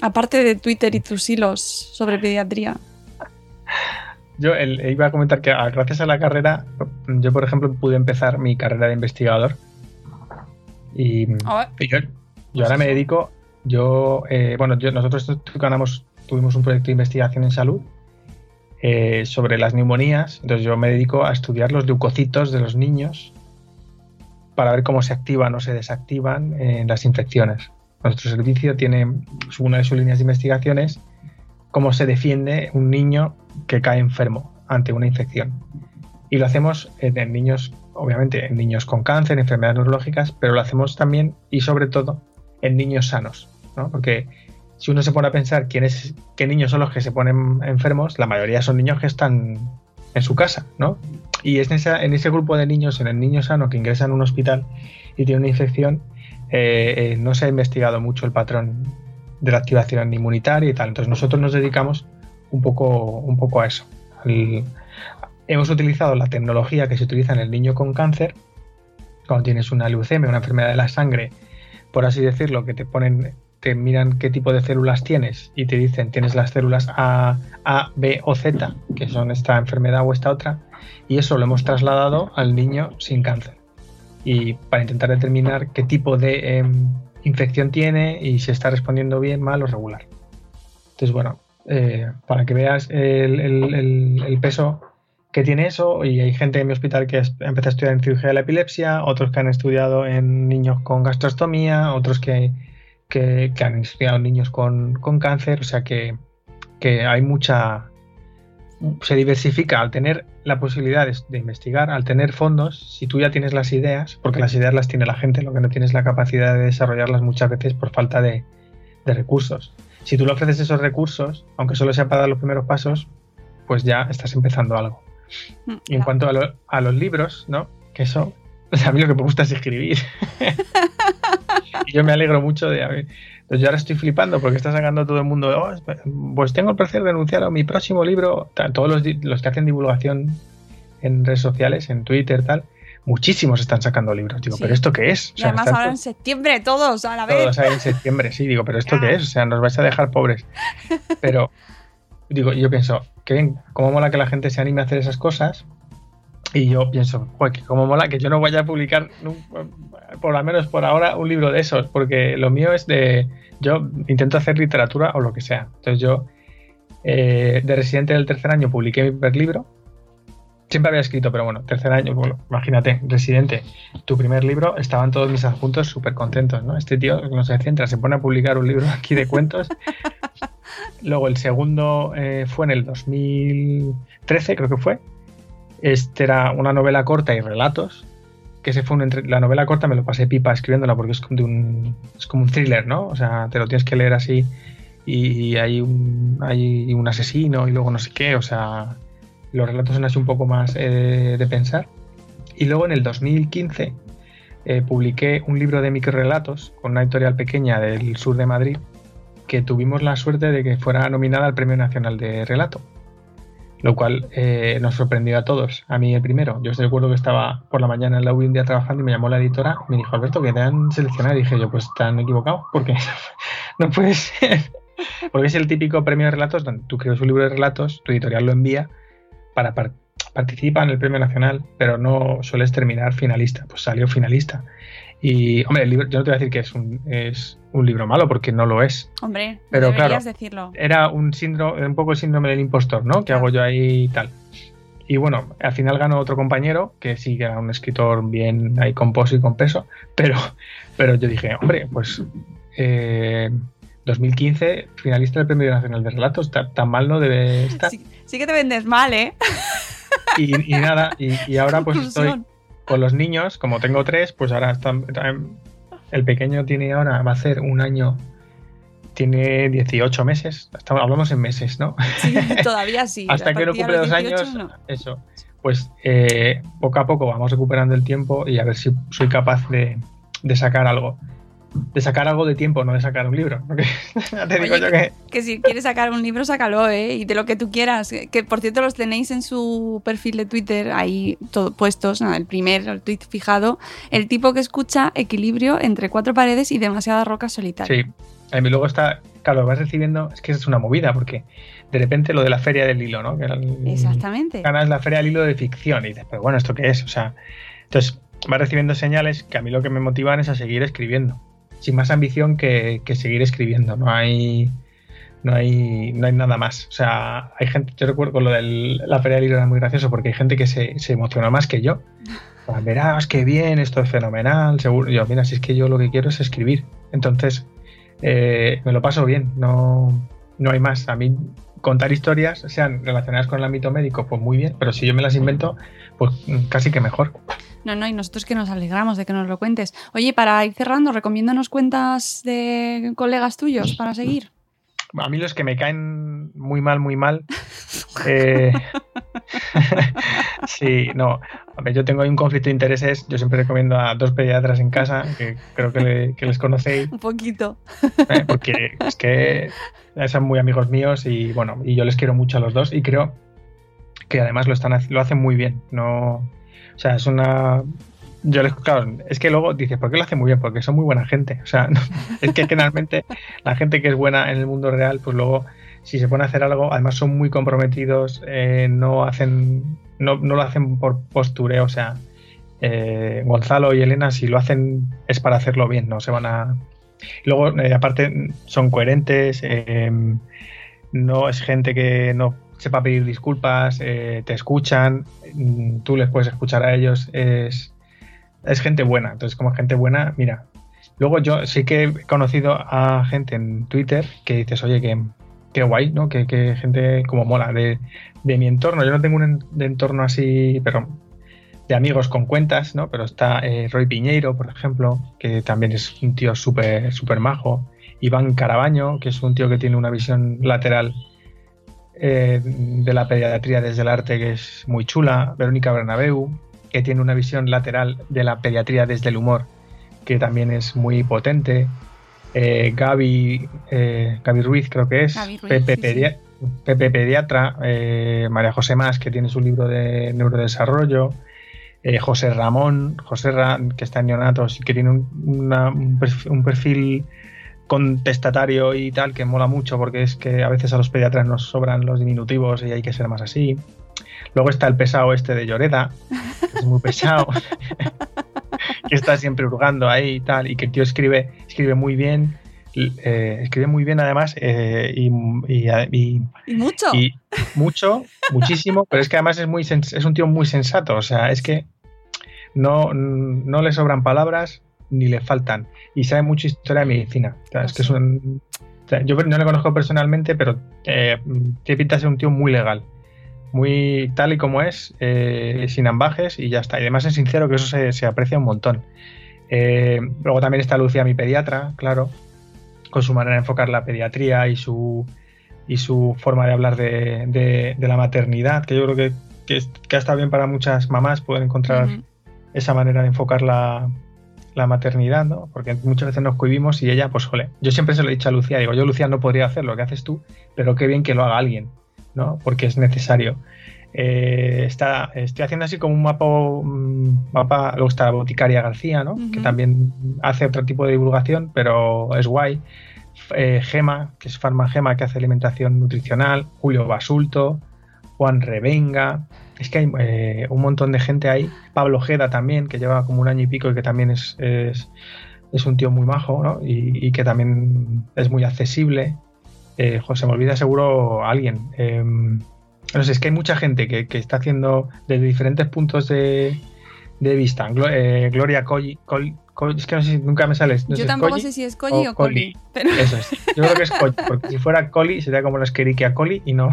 aparte de Twitter y tus hilos sobre pediatría. Yo el- iba a comentar que ah, gracias a la carrera, yo por ejemplo pude empezar mi carrera de investigador. Y, y yo, yo ahora me dedico, yo, eh, bueno, yo, nosotros ganamos, tuvimos un proyecto de investigación en salud eh, sobre las neumonías, entonces yo me dedico a estudiar los leucocitos de los niños para ver cómo se activan o se desactivan en las infecciones. Nuestro servicio tiene una de sus líneas de investigaciones cómo se defiende un niño que cae enfermo ante una infección. Y lo hacemos en, niños, obviamente, en niños con cáncer, enfermedades neurológicas, pero lo hacemos también y sobre todo en niños sanos, ¿no? Porque si uno se pone a pensar quiénes, qué niños son los que se ponen enfermos, la mayoría son niños que están en su casa, ¿no? Y es en, en ese grupo de niños, en el niño sano que ingresa en un hospital y tiene una infección, eh, eh, no se ha investigado mucho el patrón de la activación inmunitaria y tal. Entonces nosotros nos dedicamos un poco, un poco a eso. hemos utilizado la tecnología que se utiliza en el niño con cáncer, cuando tienes una leucemia, una enfermedad de la sangre, por así decirlo, que te ponen te miran qué tipo de células tienes y te dicen tienes las células A, A, B o Z, que son esta enfermedad o esta otra, y eso lo hemos trasladado al niño sin cáncer. Y para intentar determinar qué tipo de em, infección tiene y si está respondiendo bien, mal o regular. Entonces, bueno, eh, para que veas el, peso que tiene eso, y hay gente en mi hospital que empezó a estudiar en cirugía de la epilepsia, otros que han estudiado en niños con gastrostomía, otros que que, han estudiado niños con, cáncer, o sea que, hay mucha... Se diversifica al tener la posibilidad de, investigar, al tener fondos, si tú ya tienes las ideas, porque las ideas las tiene la gente, lo que no tienes la capacidad de desarrollarlas muchas veces por falta de, recursos. Si tú le ofreces esos recursos, aunque solo sea para dar los primeros pasos, pues ya estás empezando algo. Mm, y en cuanto a, a, los libros, ¿no? Que eso, a mí lo que me gusta es escribir. y yo me alegro mucho de... A yo ahora estoy flipando porque está sacando todo el mundo, oh, pues tengo el placer de anunciar a mi próximo libro, todos los, los, que hacen divulgación en redes sociales, en Twitter, tal, muchísimos están sacando libros. Digo, ¿pero esto qué es? y además ahora en septiembre, todos a la vez. Todos en septiembre, sí, digo, ¿pero esto qué es? O sea, nos vais a dejar pobres. Pero, digo, yo pienso, que bien, cómo mola que la gente se anime a hacer esas cosas y yo pienso, que como mola que yo no vaya a publicar, por lo menos por ahora, un libro de esos, porque lo mío es de. Yo intento hacer literatura o lo que sea. Entonces, yo, eh, de residente del tercer año, publiqué mi primer libro. Siempre había escrito, pero bueno, tercer año, imagínate, residente, tu primer libro, estaban todos mis adjuntos súper contentos, ¿no? Este tío no se centra, se pone a publicar un libro aquí de cuentos. Luego el segundo eh, fue en el 2013, creo que fue, este era una novela corta y relatos, que se fue la novela corta me lo pasé pipa escribiéndola porque es como, un, es como un thriller, ¿no? O sea, te lo tienes que leer así y hay un, hay un asesino y luego no sé qué, o sea, los relatos son así un poco más eh, de pensar. Y luego en el 2015 eh, publiqué un libro de microrelatos con una editorial pequeña del sur de Madrid que tuvimos la suerte de que fuera nominada al Premio Nacional de Relato lo cual eh, nos sorprendió a todos. A mí el primero. Yo recuerdo que estaba por la mañana en la día trabajando y me llamó la editora me dijo, Alberto, que te han seleccionado. Y dije yo, pues te han equivocado, porque no puede ser. Porque es el típico premio de relatos donde tú creas un libro de relatos, tu editorial lo envía para participar en el premio nacional, pero no sueles terminar finalista. Pues salió finalista. Y, hombre, el libro, yo no te voy a decir que es un, es un libro malo, porque no lo es. Hombre, pero claro, decirlo. Era un síndrome, un poco el síndrome del impostor, ¿no? Que hago yo ahí y tal. Y bueno, al final ganó otro compañero, que sí que era un escritor bien ahí composo y con peso, pero, pero yo dije, hombre, pues 2015, eh, finalista del Premio Nacional de Relatos, tan, mal no debe estar. Sí, que te vendes mal, ¿eh? Y, nada, y ahora pues estoy con los niños, como tengo tres, pues ahora están, el pequeño tiene ahora, va a ser un año, tiene 18 meses, hablamos en meses, ¿no? Sí, todavía sí. Hasta que no cumple dos años, eso. Pues eh, poco a poco vamos recuperando el tiempo y a ver si soy capaz de, de sacar algo de sacar algo de tiempo, no de sacar un libro. te digo yo que... que... si quieres sacar un libro, sácalo, ¿eh? Y de lo que tú quieras. Que por cierto los tenéis en su perfil de Twitter ahí todo, puestos, el primer, el tweet fijado. El tipo que escucha equilibrio entre cuatro paredes y demasiadas rocas solitarias. Sí. A mí luego está, claro, vas recibiendo, es que es una movida, porque de repente lo de la feria del hilo, ¿no? Exactamente. Ganas la feria del hilo de ficción y dices, pero bueno, ¿esto qué es? O sea, entonces vas recibiendo señales que a mí lo que me motivan es a seguir escribiendo sin más ambición que, seguir escribiendo. No hay, no hay, no hay nada más. O sea, hay gente, yo recuerdo con lo de la feria del libro era muy gracioso porque hay gente que se, se emocionó más que yo. verás qué bien, esto es fenomenal, seguro. Yo, mira, si es que yo lo que quiero es escribir. Entonces, eh, me lo paso bien, no, no hay más. A mí contar historias, sean relacionadas con el ámbito médico, pues muy bien, pero si yo me las invento, pues casi que mejor. No, no, y nosotros que nos alegramos de que nos lo cuentes. Oye, para ir cerrando, recomiéndanos cuentas de colegas tuyos para seguir. A mí los que me caen muy mal, muy mal. Eh, sí, no. A ver, yo tengo ahí un conflicto de intereses. Yo siempre recomiendo a dos pediatras en casa, que creo que, les conocéis. Un poquito. Eh, porque es que son muy amigos míos y bueno, y yo les quiero mucho a los dos y creo que además lo, están, lo hacen muy bien. No, o sea, es una yo les, claro, es que luego dices, ¿por qué lo hace muy bien? Porque son muy buena gente. O sea, es que generalmente la gente que es buena en el mundo real, pues luego, si se pone a hacer algo, además son muy comprometidos, eh, no hacen, no, no, lo hacen por postureo. O sea, eh, Gonzalo y Elena, si lo hacen es para hacerlo bien, no se van a. Luego, eh, aparte, son coherentes, no es gente que no sepa pedir disculpas, te escuchan, tú les puedes escuchar a ellos, es es gente buena. Entonces, como gente buena, mira. Luego yo sí que he conocido a gente en Twitter que dices, oye, que, qué guay, ¿no? Que, gente como mola de, mi entorno. Yo no tengo un entorno así, pero de amigos con cuentas, ¿no? Pero está eh, Roy Piñeiro, por ejemplo, que también es un tío súper súper majo. Iván Carabaño, que es un tío que tiene una visión lateral eh, de la pediatría desde el arte que es muy chula. Verónica Bernabeu, que tiene una visión lateral de la pediatría desde el humor, que también es muy potente. Eh, Gaby, eh, Gaby Ruiz creo que es, Pepe, Pediatra, María José Más, que tiene su libro de neurodesarrollo, José Ramón, José Ra, que está en neonatos y que tiene un, perfil, contestatario y tal, que mola mucho porque es que a veces a los pediatras nos sobran los diminutivos y hay que ser más así. Luego está el pesado este de Lloreda, que es muy pesado, que está siempre hurgando ahí y tal, y que el tío escribe, escribe muy bien. Eh, escribe muy bien además eh, y, mucho y mucho muchísimo pero es que además es muy es un tío muy sensato o sea es que no, no le sobran palabras ni le faltan. Y sabe mucha historia de medicina. Es que es un, yo no le conozco personalmente pero eh, tiene pinta de ser un tío muy legal. Muy tal y como es, eh, sin ambajes y ya está. Y además es sincero que eso se, aprecia un montón. Eh, luego también está Lucía, mi pediatra, claro, con su manera de enfocar la pediatría y su, y su forma de hablar de, la maternidad, que yo creo que, que, ha estado bien para muchas mamás poder encontrar esa manera de enfocar la, la maternidad, ¿no? Porque muchas veces nos cohibimos y ella, pues, jole, yo siempre se lo he dicho a Lucía, digo, yo Lucía no podría hacer lo que haces tú, pero qué bien que lo haga alguien. ¿no? porque es necesario. Eh, está, estoy haciendo así como un mapa, mapa luego está la boticaria García, ¿no? que también hace otro tipo de divulgación, pero es guay. Eh, Gema, que es Farmagema, que hace alimentación nutricional, Julio Basulto, Juan Revenga, es que hay eh, un montón de gente ahí. Pablo Jeda también, que lleva como un año y pico y que también es, es, un tío muy majo ¿no? y, que también es muy accesible. Eh, José, me olvida seguro alguien. Em, no sé, es que hay mucha gente que, está haciendo desde diferentes puntos de, vista. Eh, Gloria Colli, es que no sé, nunca me sale. Yo tampoco sé si es Colli o, Colli. Eso es. Yo creo que es Colli, porque si fuera Colli sería como la a Colli y no,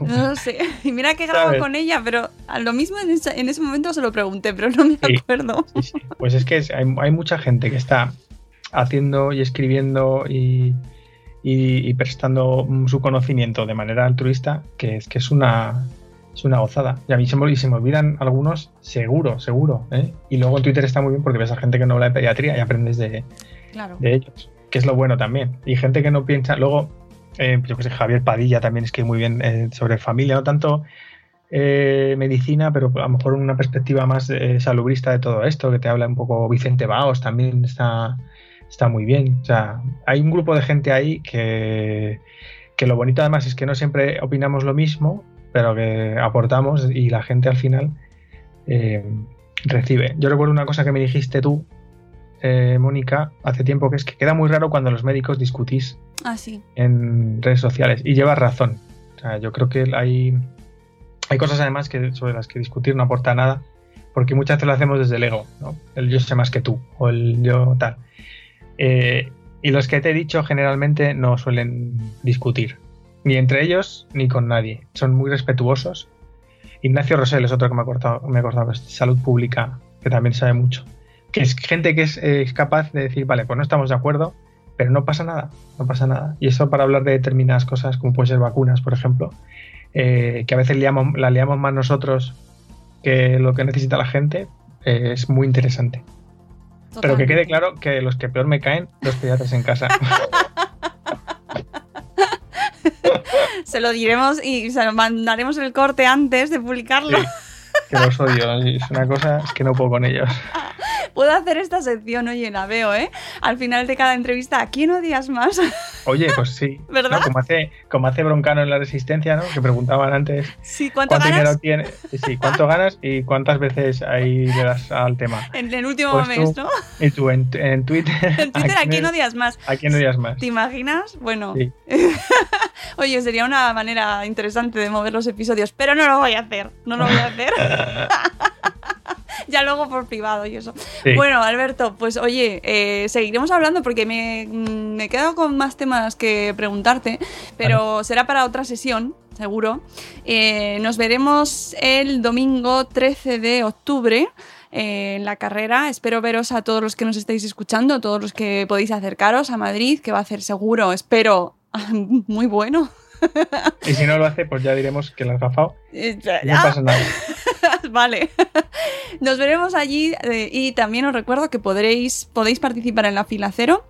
no. sé. Y mira que grabo con ella, pero a lo mismo en ese, momento se lo pregunté, pero no me acuerdo. Pues es que hay, hay mucha gente que está haciendo y escribiendo y y, prestando su conocimiento de manera altruista, que es que es una, es una gozada. Y a mí se me, se me olvidan algunos, seguro, seguro. ¿eh? Y luego en Twitter está muy bien porque ves a gente que no habla de pediatría y aprendes de, de ellos, que es lo bueno también. Y gente que no piensa, luego, eh, yo que sé, Javier Padilla también es que muy bien eh, sobre familia, no tanto medicina, pero a lo mejor una perspectiva más salubrista de todo esto, que te habla un poco Vicente Baos, también está está muy bien. O sea, hay un grupo de gente ahí que, que lo bonito además es que no siempre opinamos lo mismo, pero que aportamos y la gente al final eh, recibe. Yo recuerdo una cosa que me dijiste tú, eh, Mónica, hace tiempo, que es que queda muy raro cuando los médicos discutís ah, en redes sociales. Y llevas razón. O sea, yo creo que hay, hay cosas además que, sobre las que discutir no aporta nada porque muchas veces lo hacemos desde el ego, ¿no? El yo sé más que tú, o el yo tal. Eh, y los que te he dicho generalmente no suelen discutir, ni entre ellos ni con nadie. Son muy respetuosos. Ignacio Rosell es otro que me ha cortado, me ha cortado salud pública, que también sabe mucho. Que es gente que es, es capaz de decir, vale, pues no estamos de acuerdo, pero no pasa nada, no pasa nada. Y eso para hablar de determinadas cosas, como pueden ser vacunas, por ejemplo, eh, que a veces liamos, la liamos más nosotros que lo que necesita la gente, eh, es muy interesante. Pero que quede claro que los que peor me caen, los pediatras en casa. se lo diremos y se lo mandaremos el corte antes de publicarlo. Sí, que los odio, es una cosa, es que no puedo con ellos. Puedo hacer esta sección, oye, la veo, ¿eh? Al final de cada entrevista, ¿a quién odias más? Oye, pues sí. ¿Verdad? ¿no? Como, hace, como hace Broncano en La Resistencia, ¿no? Que preguntaban antes Sí, ¿cuánto, cuánto ganas? dinero tiene, sí, cuánto ganas y cuántas veces ahí le das al tema. En el último Pues mes, tú, ¿no? Y tú en, en Twitter. En Twitter, ¿a quién odias más? ¿A quién odias más? ¿Te imaginas? Bueno, Sí. oye, sería una manera interesante de mover los episodios, pero no lo voy a hacer, no lo voy a hacer. ya luego por privado y eso. Sí. Bueno, Alberto, pues oye, eh, seguiremos hablando porque me, mm, me he quedado con más temas que preguntarte, pero será para otra sesión, seguro. Eh, nos veremos el domingo 13 de octubre. eh, en la carrera, espero veros a todos los que nos estáis escuchando, todos los que podéis acercaros a Madrid, que va a ser seguro, espero, muy bueno. Y si no lo hace, pues ya diremos que lo has gafado. Eh, Y no ah, pasa nada. vale. Nos veremos allí eh, y también os recuerdo que podréis, podéis participar en la fila cero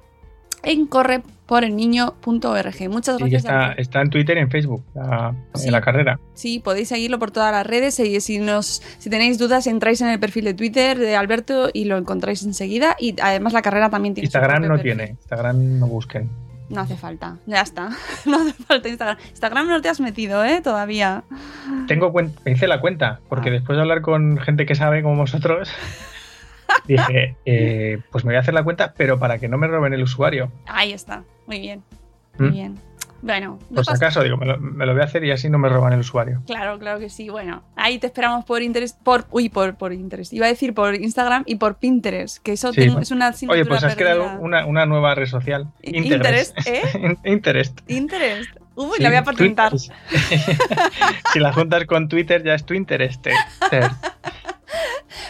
en correporelniño.org. Muchas Y gracias. está, Alberto. está en Twitter y en Facebook, la, Sí. en la carrera. Sí, podéis seguirlo por todas las redes y si, nos, si tenéis dudas entráis en el perfil de Twitter de Alberto y lo encontráis enseguida y además la carrera también tiene Instagram no perfil. tiene, Instagram no busquen. No hace falta, ya está. No hace falta Instagram. Instagram no te has metido, ¿eh? Todavía. Tengo cuen- me hice la cuenta, porque Ah. después de hablar con gente que sabe como vosotros, dije, eh, pues me voy a hacer la cuenta, pero para que no me roben el usuario. Ahí está. Muy bien. Muy ¿Mm? bien. Bueno, no Por si acaso, digo, me lo, me lo voy a hacer y así no me roban el usuario. Claro, claro que sí. Bueno, ahí te esperamos por interés, por, uy, por, por interés. Iba a decir por Instagram y por Pinterest, que eso Sí. tengo- es una Oye, pues has perdida. creado una, una nueva red social. Interest, ¿eh? Interest. Interest. Uy, Sí, la voy a patentar. Si la juntas con Twitter ya es tu interés.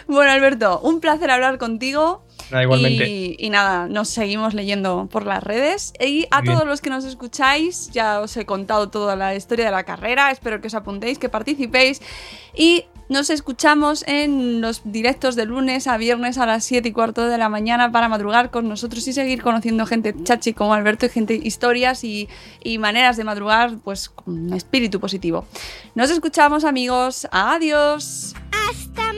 Bueno, Alberto, un placer hablar contigo. Nada, igualmente. Y, y nada, nos seguimos leyendo por las redes. Y a bien. todos los que nos escucháis, ya os he contado toda la historia de la carrera. Espero que os apuntéis, que participéis. Y nos escuchamos en los directos de lunes a viernes a las 7 y cuarto de la mañana para madrugar con nosotros y seguir conociendo gente chachi como Alberto y gente, historias y, y maneras de madrugar, pues con espíritu positivo. Nos escuchamos, amigos. Adiós. ¡Hasta mañana!